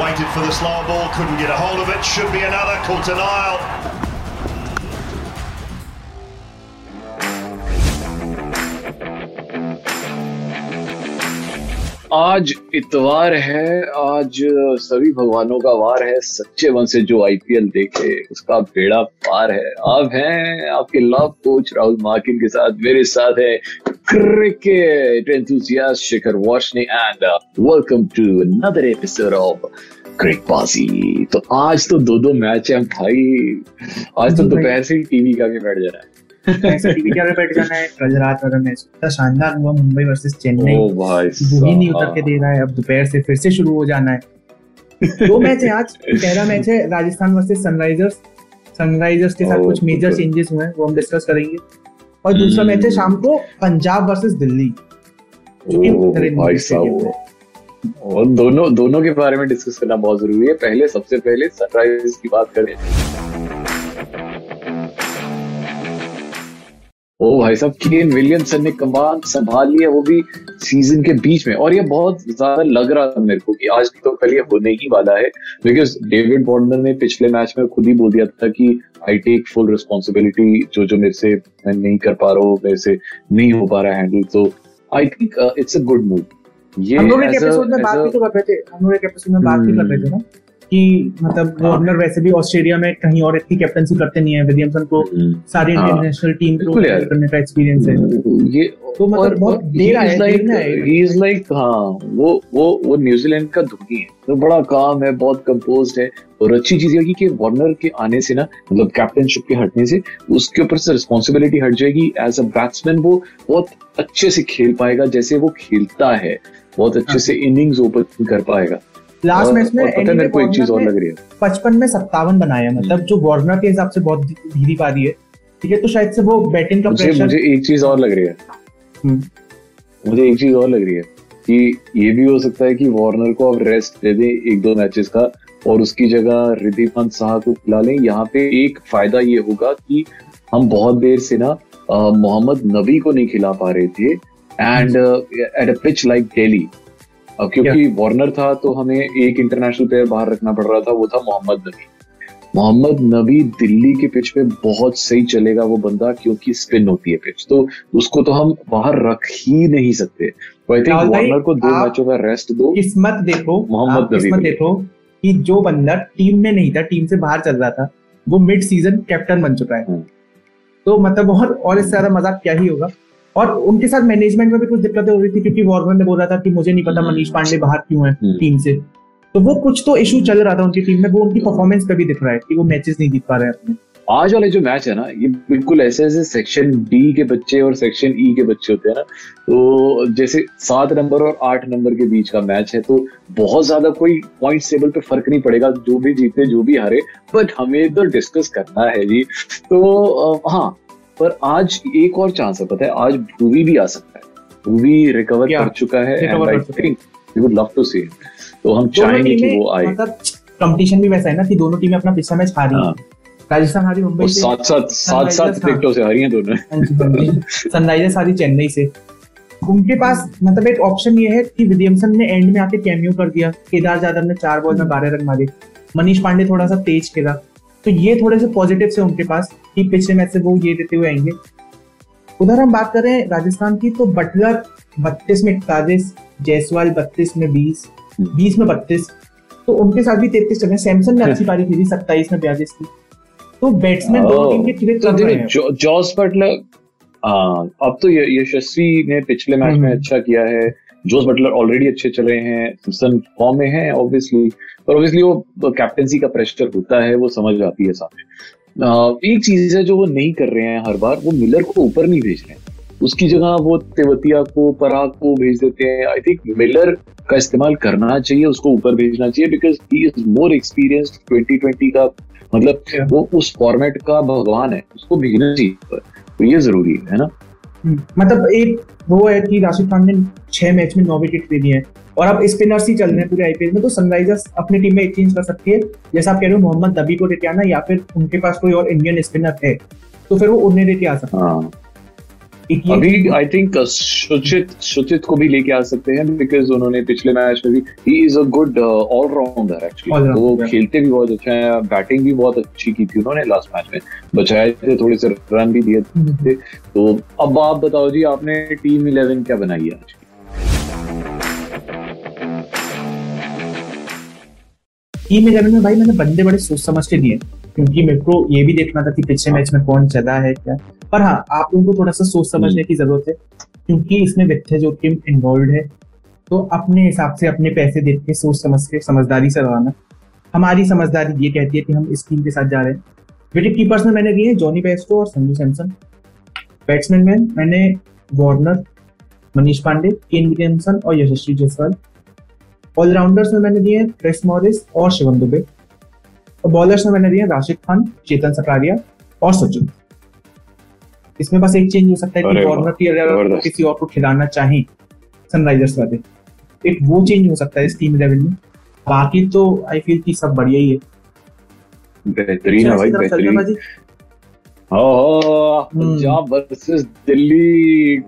Waited for the slower ball, couldn't get a hold of it. Should be another. Caught aisle. आज इतवार है आज सभी भगवानों का वार है सच्चे मन से जो आईपीएल देखे उसका बेड़ा पार है। आप हैं आपके लव कोच राहुल माकिन के साथ मेरे साथ है cricket enthusiast Shikhar Varshney and welcome to another episode of crick बाजी तो आज तो दो दो मैच है भाई। आज तो दोपहर से ही टीवी का भी बैठ जा रहा है। टीवी बैठ जाना है? कल रात वाला मैच इतना शानदार हुआ मुंबई वर्सेस चेन्नई नहीं उतर के दे रहा है अब दोपहर से फिर से शुरू हो जाना है। दो मैच है आज पहला मैच है राजस्थान वर्सेस सनराइजर्स सनराइजर्स के साथ कुछ मेजर चेंजेस हुए हैं वो हम डिस्कस करेंगे। और दूसरा हम्म। मैच है शाम को पंजाब वर्सेस दिल्ली। भाई साहब। और दोनों दोनों के बारे में डिस्कस करना बहुत ज़रूरी है। पहले सबसे पहले सनराइजर्स की बात करें। ओ भाई साहब केन विलियमसन ने कमान संभाल लिया वो भी सीज़न के बीच में। और ये बहुत ज़्यादा लग रहा था मेरे को कि आज तो कल ये होने ही वाला है। बिकॉज़ डेविड वार्नर ने पिछले मैच में खुद ही बोल दिया था कि आई टेक फुल रिस्पॉन्सिबिलिटी जो जो मेरे से मैं नहीं कर पा रहा हूँ मेरे से नहीं हो पा रहा हैंडल तो I think it's a good move ये हम लोग एक एपिसोड में बात भी तो कर रहे थे। हम लोग एक एपिसोड में बात भी कर रहे थे ना। कि मतलब हाँ। वार्नर वैसे भी ऑस्ट्रेलिया में कहीं और इतनी कैप्टनसी करते नहीं है विलियमसन को सारी हाँ। इंटरनेशनल टीम को करने का एक्सपीरियंस है। ये तो मतलब और, बहुत देर आया, आएगा। ही इज़ लाइक हाँ वो वो वो न्यूजीलैंड का धोनी है। तो बड़ा काम है बहुत कंपोज है और अच्छी चीज़ ये कि वार्नर के आने से ना मतलब कैप्टनशिप के हटने से उसके ऊपर से रिस्पॉन्सिबिलिटी हट जाएगी। एज अ बैट्समैन वो बहुत अच्छे से खेल पाएगा जैसे वो खेलता है। बहुत अच्छे से इनिंग्स ओपन कर पाएगा। लास्ट मैच में पता को एक चीज़ और लग रही है। पचपन में सत्तावन बनाया मतलब जो वार्नर के हिसाब से बहुत धीरी पारी है ठीक है तो शायद से वो बैटिंग का मुझे प्रेशर मुझे एक चीज़ और लग रही है। मुझे एक चीज़ और लग रही है कि ये भी हो सकता है कि वार्नर को अब रेस्ट दे दें एक दो मैचेस का और उसकी जगह रिद्धिमान साहा को खिला लें। यहाँ पे एक फ़ायदा ये होगा कि हम बहुत देर से ना मोहम्मद नबी को नहीं खिला पा रहे थे and at a pitch like Delhi अब क्योंकि वार्नर था तो हमें एक इंटरनेशनल प्लेयर बाहर रखना पड़ रहा था वो था मोहम्मद नबी। मोहम्मद नबी दिल्ली के पिच पे बहुत सही चलेगा वो बंदा क्योंकि स्पिन होती है पिच तो उसको तो हम बाहर रख ही नहीं सकते। तो आई थिंक वार्नर को दो मैचों का रेस्ट दो। किस्मत देखो मोहम्मद नबी देखो कि जो बंदा टीम में नहीं था टीम से बाहर चल रहा था वो मिड सीज़न कैप्टन बन चुका है। हम्म। तो मतलब और और इससे ज़्यादा मज़ाक क्या ही होगा? और उनके साथ मैनेजमेंट में भी कुछ दिक्कतें हो रही थी क्योंकि वार्नर ने बोला था कि मुझे नहीं पता हम्म। मनीष पांडे बाहर क्यों है हम्म। टीम से तो वो कुछ तो इशू चल रहा था उनकी टीम में वो उनकी परफॉर्मेंस पे भी दिख रहा है कि वो मैचेस नहीं जीत पा रहे अपने आज वाले जो मैच है ना ये बिल्कुल ऐसे ऐसे सेक्शन डी के बच्चे और सेक्शन ई e के बच्चे होते हैं ना तो जैसे सात नंबर और आठ नंबर के बीच का मैच है तो बहुत ज़्यादा कोई पॉइंट टेबल पे फ़र्क नहीं पड़ेगा जो भी जीते जो भी हारे बट हमें तो डिस्कस करना है जी तो हाँ पर आज एक और चांस है पता है आज भूवी भी आ सकता है भूवी रिकवर? कर चुका है एंड आई कर चुका है। Think we would love to see तो हम चाहेंगे कि वो आए मतलब कंपटीशन भी वैसा है ना कि दोनों टीमें अपना पिछला मैच हारी हाँ। हैं। राजस्थान हारी मुंबई से साथ साथ साथ साथ हाँ। विकेटों से हारी हैं दोनों सनराइजर्स हारी चेन्नई से उनके पास मतलब एक ऑप्शन ये है कि विलियमसन ने एंड में आके कैमियो कर दिया केदार जाधव ने चार बॉल में बारह रन मारे मनीष पांडे थोड़ा सा तेज खेला तो ये थोड़े से पॉजिटिव से उनके पास कि पिछले मैच से वो ये देते हुए आएँगे। उधर हम बात करें राजस्थान की तो बटलर बत्तीस में इकतालीस जायसवाल बत्तीस में बीस बीस में बत्तीस तो उनके साथ भी तैतीस चले सैमसन ने अच्छी पारी खेली सत्ताईस में बयालीस की। तो बैट्समैन दोनों टीम के क्लिक तो रहे हैं। जॉस बटलर हाँ अब तो यशस्वी ने पिछले मैच में हम्म। अच्छा किया है। जोस बटलर ऑलरेडी अच्छे चल रहे हैं सिम्पसन फॉर्म में है ऑब्वियसली और ऑब्वियसली वो कैप्टेंसी का प्रेशर होता है वो समझ आती है सामने एक चीज़ है जो वो नहीं कर रहे हैं हर बार वो मिलर को ऊपर नहीं भेज रहे हैं। उसकी जगह वो तेवतिया को पराग को भेज देते हैं। आई थिंक मिलर का इस्तेमाल करना चाहिए उसको ऊपर भेजना चाहिए because he is more experienced 2020 का मतलब वो उस फॉर्मेट का भगवान है उसको भेजना चाहिए। तो ये ज़रूरी है ना? मतलब एक वो है कि राशिद खान ने छह मैच में नौ विकेट ले हैं। और अब स्पिनर्स ही चल रहे हैं पूरे आईपीएल में तो सनराइजर्स अपनी टीम में एक चेंज कर सकती है। जैसा आप कह रहे हो, मोहम्मद दबी को लेके आना या फिर उनके पास कोई और इंडियन स्पिनर है तो फिर वो उन्हें लेके आ सकते है। हैं। अभी आई थिंक सुचित सुचित को भी लेके आ सकते हैं बिकॉज़ उन्होंने पिछले मैच में भी he is a good allrounder actually वो खेलते भी बहुत अच्छा है बैटिंग भी बहुत अच्छी की थी उन्होंने लास्ट मैच में। बचाए थे थोड़े से रन भी दिए हम्म, थे। तो अब आप बताओ जी आपने टीम इलेवन क्या बनाई है आज? टीम इलेवन में भाई मैंने बंदे बड़े सोच समझ के दिए। क्योंकि मेरे को ये भी देखना था कि पिछले मैच में कौन चला है क्या। पर हाँ आप लोगों को थोड़ा सा सोच समझने की ज़रूरत है क्योंकि इसमें वित्तीय जोखिम इन्वॉल्व है तो अपने हिसाब से अपने पैसे देख के सोच समझ के समझदारी से लगाना हमारी समझदारी ये कहती है कि हम इस टीम के साथ जा रहे हैं। विकेट कीपर्स में मैंने हैं जॉनी बेस्टो और संजू सैमसन बैट्समैन में मैंने Warner Manish Pandey Kane Williamson और यशस्वी जायसवाल। ऑलराउंडर्स में मैंने दिए हैं क्रिस मॉरिस और शिवम दुबे। और बॉलर्स में मैंने हैं राशिद खान चेतन सकारिया और सचिन इसमें बस एक चेंज हो सकता है कि वार्नर की अगर किसी और को खिलाना चाहें सनराइजर्स वाले। एक वो चेंज हो सकता है इस टीम इलेवन में। बाकी तो आई फील कि सब बढ़िया ही है। बेहतरीन है भाई हैं बेहतरीन। बाजी। हाँ, हम्म। पंजाब वर्सेस दिल्ली।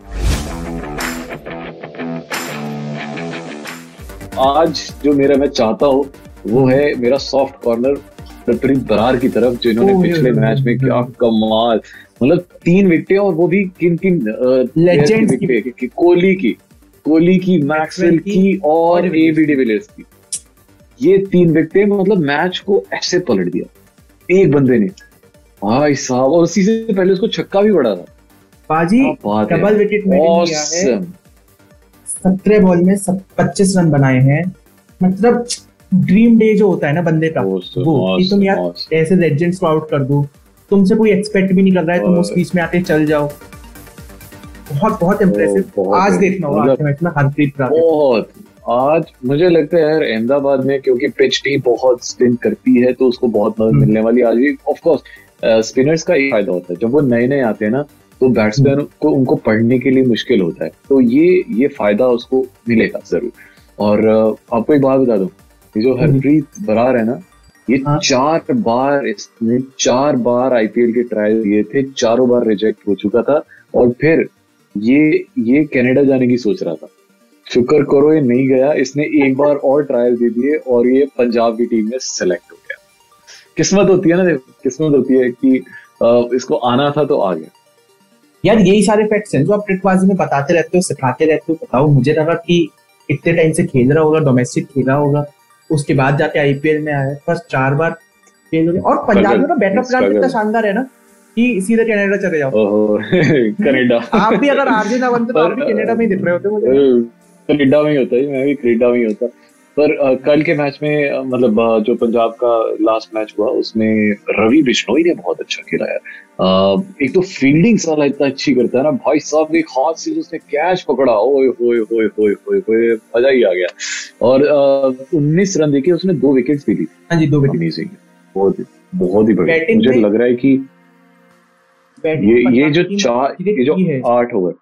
आज जो मेरा मैं चाहता हूँ वो है मेरा सॉफ्ट कॉर्नर हरप्रीत बरार की तरफ़ जो इन्होंने पिछले मैच में क्या कमाल। मतलब तीन विकेटें और वो भी किन किन Legends की। कोहली की कोहली की मैक्सवेल की और और ए बी डिविलियर्स की। ये तीन विकेटें मतलब मैच को ऐसे पलट दिया। एक बंदे ने। भाई साहब और उसी से पहले उसको छक्का भी बड़ा था। बाजी। डबल विकेट में है. सत्रह बॉल में पच्चीस रन बनाए हैं। मतलब ड्रीम डे जो होता है ना बंदे का वो कि तुम यार ऐसे लेजेंड्स को आउट कर दो। तुमसे कोई एक्सपेक्ट भी नहीं कर रहा है तुम उस बीच में आके चल जाओ। बहुत बहुत इम्प्रेसिव आज देखना होगा आज मैच में हरप्रीत बहुत। आज मुझे लगता है यार अहमदाबाद में क्योंकि पिच भी बहुत स्पिन करती है तो उसको बहुत मदद हम्म। मिलने वाली आज भी ऑफ़ कोर्स स्पिनर्स का एक फ़ायदा होता है। जब वो नए नए आते हैं ना तो बैट्समैन हम्म। को उनको पढ़ने के लिए मुश्किल होता है। तो ये ये फ़ायदा उसको मिलेगा ज़रूर। और आपको एक बात बता दूँ ये जो हरप्रीत बरार है ना ये हम्म। हाँ। चार बार इसने चार बार आईपीएल के ट्रायल दिए थे चारों बार रिजेक्ट हो चुका था और फिर ये ये कनाडा जाने की सोच रहा था। शुक्र करो ये नहीं गया इसने एक बार और ट्रायल दे दिए और ये पंजाब की टीम में सेलेक्ट हो गया। किस्मत होती है ना देखो किस्मत होती है कि इसको आना था तो आ गया। यार यही सारे फैक्ट्स हैं जो आप ट्रिकबाजी में बताते रहते हो सिखाते रहते हो बताओ। मुझे लगा कि इतने टाइम से खेल रहा होगा डोमेस्टिक खेला होगा। उसके बाद जाके आईपीएल में आया। फ़र्स्ट चार बार चेंज हो। और पंजाब में ना बैटर प्लान इतना कितना शानदार है ना कि सीधे कनाडा चले जाओ। कनाडा। आप भी अगर आरजे ना बनते तो आप भी कनाडा में ही दिख रहे होते मुझे। कनाडा में ही होता है मैं भी कनाडा में ही होता। पर कल के मैच में मतलब जो पंजाब का लास्ट मैच हुआ उसमें रवि बिश्नोई ने बहुत अच्छा खेला अ, एक तो फील्डिंग साला इतना अच्छी करता है ना। भाई साहब एक हाथ से उसने कैच पकड़ा ओए होए होए होए होए होए मज़ा ही आ गया। और उन्नीस रन देके उसने दो विकेट्स भी ली। हाँ जी दो विकेट बहुत ही बहुत ही बढ़िया। मुझे लग रहा है कि ये ये जो चार ये जो आठ ओवर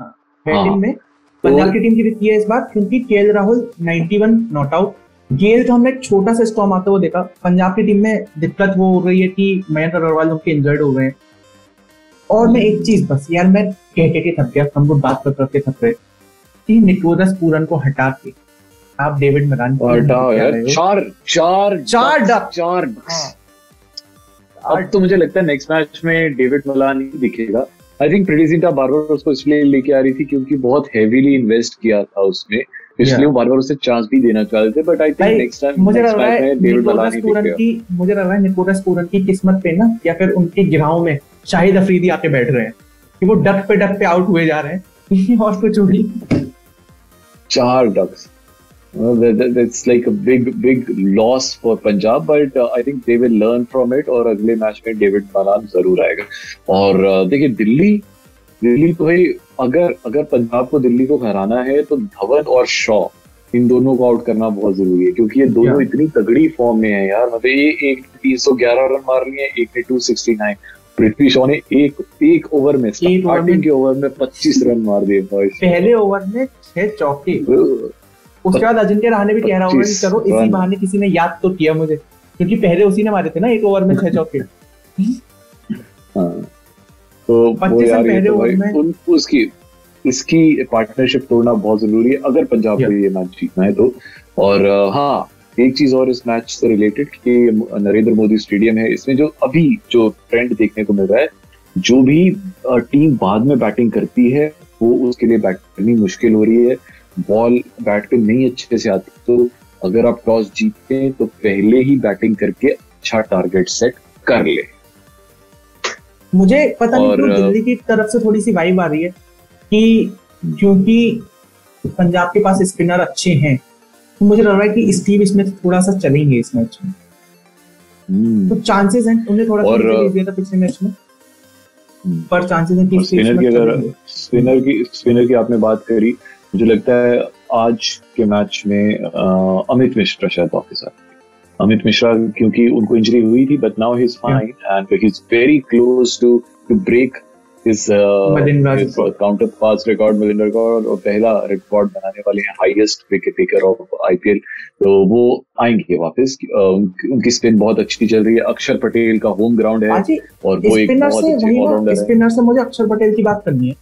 बैटिंग हाँ। में पंजाब की टीम की रिक्की है इस बार क्योंकि के राहुल 91 नॉट आउट गेल तो हमने छोटा सा स्टॉम आता हुआ देखा पंजाब की टीम में दिक्कत वो हो रही है कि मयंक अग्रवाल उनके इंजर्ड हो गए हैं और मैं एक चीज़ बस यार मैं कह कह के थक गया हम लोग बात कर करके थक गए कि निकोलस पूरन को हटा के आप डेविड मरान की हटाओ यार चार चार चार ducks। चार। हाँ। अब तो मुझे लगता है नेक्स्ट मैच में डेविड मलान ही दिखेगा आई थिंक प्रीतिजिंटा बार बार उसको इसलिए लेके आ रही थी क्योंकि बहुत हेवीली इन्वेस्ट किया था उसमें इसलिए. वो बार बार उसे चांस भी देना चाहते थे but I think next time मुझे लग रहा है निकोलस पूरन की मुझे लग रहा है निकोलस पूरन की किस्मत पे ना या फिर उनके गिराव में शाहिद अफरीदी आके बैठ रहे हैं कि वो डक पे डक पे आउट हुए जा रहे हैं। और कुछ चार ducks Well, that- that- that's like a big big loss for Punjab but uh, I think they will learn from it और अगले मैच में डेविड मलान ज़रूर आएगा। और uh, देखिए दिल्ली दिल्ली तो भाई अगर अगर पंजाब को दिल्ली को हराना है तो धवन और शॉ इन दोनों को आउट करना बहुत ज़रूरी है क्योंकि ये दोनों इतनी तगड़ी फॉर्म में है यार। मतलब ये एक तीन सौ ग्यारह रन मार लिए एक ने two sixty nine Prithvi Shaw ने एक एक ओवर में- स्टार्टिंग के ओवर में पच्चीस रन मार दिए पहले ओवर में छह चौके। उसके बाद अजिंक्य रहाणे भी कह रहा होगा कि चलो इसी। बहाने किसी ने याद तो किया मुझे क्योंकि पहले उसी ने मारे थे ना एक ओवर में छह चौके। हाँ तो वो 25 यार ये पहले तो ओवर भाई में- उन, उसकी इसकी पार्टनरशिप तोड़ना बहुत ज़रूरी है अगर पंजाब को ये मैच जीतना है तो। और हाँ एक चीज़ और इस मैच से रिलेटेड कि नरेंद्र मोदी स्टेडियम है इसमें जो अभी जो ट्रेंड देखने को मिल रहा है जो भी टीम बाद में बैटिंग करती है वो उसके लिए बैट करनी मुश्किल हो रही है। बॉल बैट पे नहीं अच्छे से आती तो अगर आप टॉस जीतते हैं तो पहले ही बैटिंग करके अच्छा टारगेट सेट कर ले मुझे पता नहीं क्यों दिल्ली की तरफ़ से थोड़ी सी वाइब आ रही है कि क्योंकि पंजाब के पास स्पिनर अच्छे हैं तो मुझे लग रहा है कि स्टीव स्मिथ थोड़ा सा चलेंगे इस मैच में हम्म। तो चांसेस हैं उन्हें थोड़ा और, दिया था पिछले मैच में। पर चांसेस हैं कि स्पिनर की अगर स्पिनर की स्पिनर की आपने बात करी मुझे लगता है आज के मैच में अमित मिश्रा शायद वापस आ अमित मिश्रा क्योंकि उनको इंजरी हुई थी but now he is fine and he is very close to to break his record. काउंटर पास रिकॉर्ड मिलिंडर रिकॉर्ड और पहला रिकॉर्ड बनाने वाले हैं highest wicket taker of IPL तो वो आएँगे वापस। उनकी स्पिन बहुत अच्छी चल रही है। अक्षर पटेल का होम ग्राउंड है और वो एक बहुत अच्छे ऑलराउंडर है। स्पिनर से मुझे अक्षर पटेल की बात करनी है।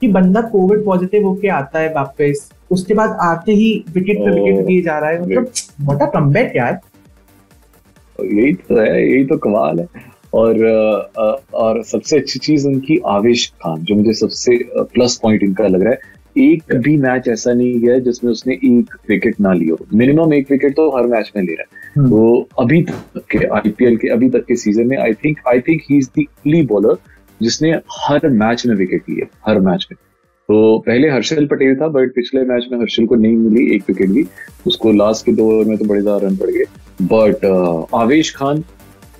कि बंदा कोविड पॉजिटिव होके आता है वापस उसके बाद आते ही विकेट पे विकेट दिए जा रहा है। मतलब मोटा कमबैक यार। यही तो है यही तो कमाल है। और अ, अ, और सबसे अच्छी चीज़ उनकी आवेश खान जो मुझे सबसे प्लस पॉइंट इनका लग रहा है। एक भी मैच ऐसा नहीं गया जिसमें उसने एक विकेट ना लियो मिनिमम एक विकेट तो हर मैच में ले रहा है। हम्म। तो अभी तक के आईपीएल के अभी तक के सीज़न में I think I think he is the only bowler जिसने हर मैच में विकेट लिए, हर मैच में। तो पहले हर्षल पटेल था बट पिछले मैच में हर्षल को नहीं मिली, एक विकेट भी। उसको लास्ट के दो ओवर में तो बड़े ज़्यादा रन पड़ गए। बट आवेश खान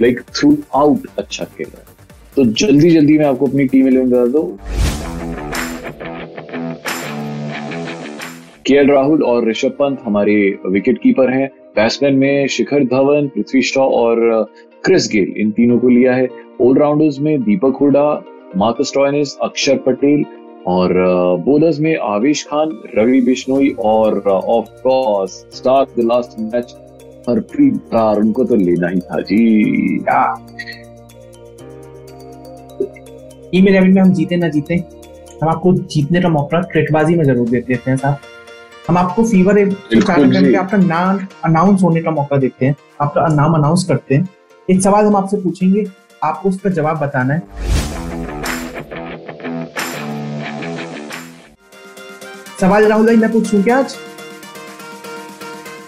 लाइक थ्रू आउट अच्छा खेल रहा है। तो जल्दी जल्दी मैं आपको अपनी टीम इलेवन बता दो। के राहुल और ऋषभ पंत हमारे विकेट कीपर हैं। बैट्समैन में शिखर धवन, पृथ्वी शॉ और क्रिस गेल इन तीनों को लिया है। ऑलराउंडर्स में दीपक हुडा मार्कस टॉयनिस अक्षर पटेल और बॉलर्स में आवेश खान रवि बिश्नोई और of course start the last match Harpreet Brar उनको तो लेना ही था। जी टीम इलेवन में हम जीते ना जीते हम आपको जीतने का मौका क्रिकेटबाजी में ज़रूर दे देते हैं साहब हम आपको फीवर जी। आपका नाम अनाउंस होने का मौका देते हैं आपका नाम अनाउंस करते हैं। एक सवाल हम आपसे पूछेंगे आपको उसका जवाब बताना है। सवाल राहुल भाई मैं पूछूँ क्या आज?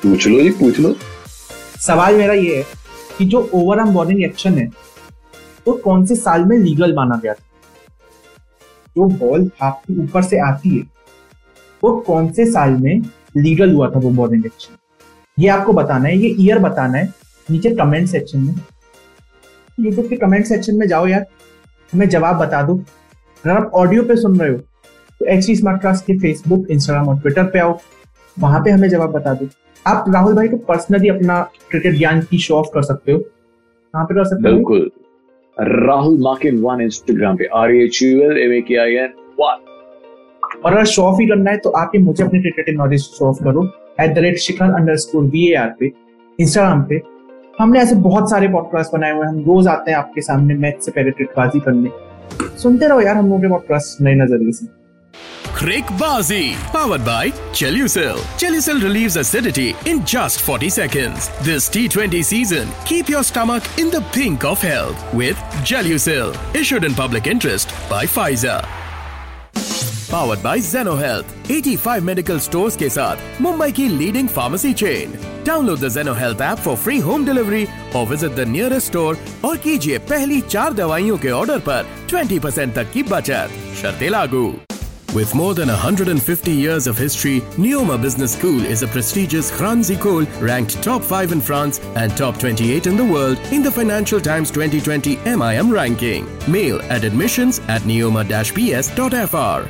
पूछ लो जी पूछ लो। सवाल मेरा ये है कि जो ओवर आर्म बॉलिंग एक्शन है वो कौन से साल में लीगल माना गया था? जो बॉल आपके ऊपर से आती है वो कौन से साल में लीगल हुआ था वो बॉलिंग एक्शन ये आपको बताना है ये ईयर बताना है नीचे कमेंट सेक्शन में। यूट्यूब के कमेंट सेक्शन में जाओ यार। हमें जवाब बता दो। अगर आप ऑडियो पे सुन रहे हो तो एच डी स्मार्ट कास्ट के फेसबुक इंस्टाग्राम और ट्विटर पे आओ। वहाँ पे हमें जवाब बता दो। आप राहुल भाई को पर्सनली अपना क्रिकेट ज्ञान की शो ऑफ़ कर सकते हो। कहाँ पे कर सकते हो? बिल्कुल। राहुल मार्किन वन इंस्टाग्राम पे। R H U L M A K I N one. और अगर शो ऑफ़ ही करना है तो आप ही मुझे अपने क्रिकेट नॉलेज शो ऑफ़ करो। At the rate Shikhar underscore V A R पे इंस्टाग्राम पे। हमने ऐसे बहुत सारे पॉडकास्ट बनाए हुए हैं हम रोज आते हैं आपके सामने मैच से पहले ट्रिकबाजी करने सुनते रहो यार हम लोगों के पॉडकास्ट नए नज़रिए से Crickbazi, powered by Chelucil. Chelucil relieves acidity in just 40 seconds. This T20 season, keep your stomach in the pink of health with Gelucil. Issued in public interest by Pfizer. Powered by Zeno Health. 85 medical stores के साथ मुंबई की leading pharmacy chain download the Zeno Health app for free home delivery और visit the nearest store और कीजिए पहली चार दवाइयों के ऑर्डर पर 20% तक की बचत शर्तें लागू With more than 150 years of history, Neoma Business School is a prestigious Franz Ecole ranked top 5 in France and top 28 in the world in the Financial Times 2020 MIM ranking. Mail at admissions at neoma-ps.fr.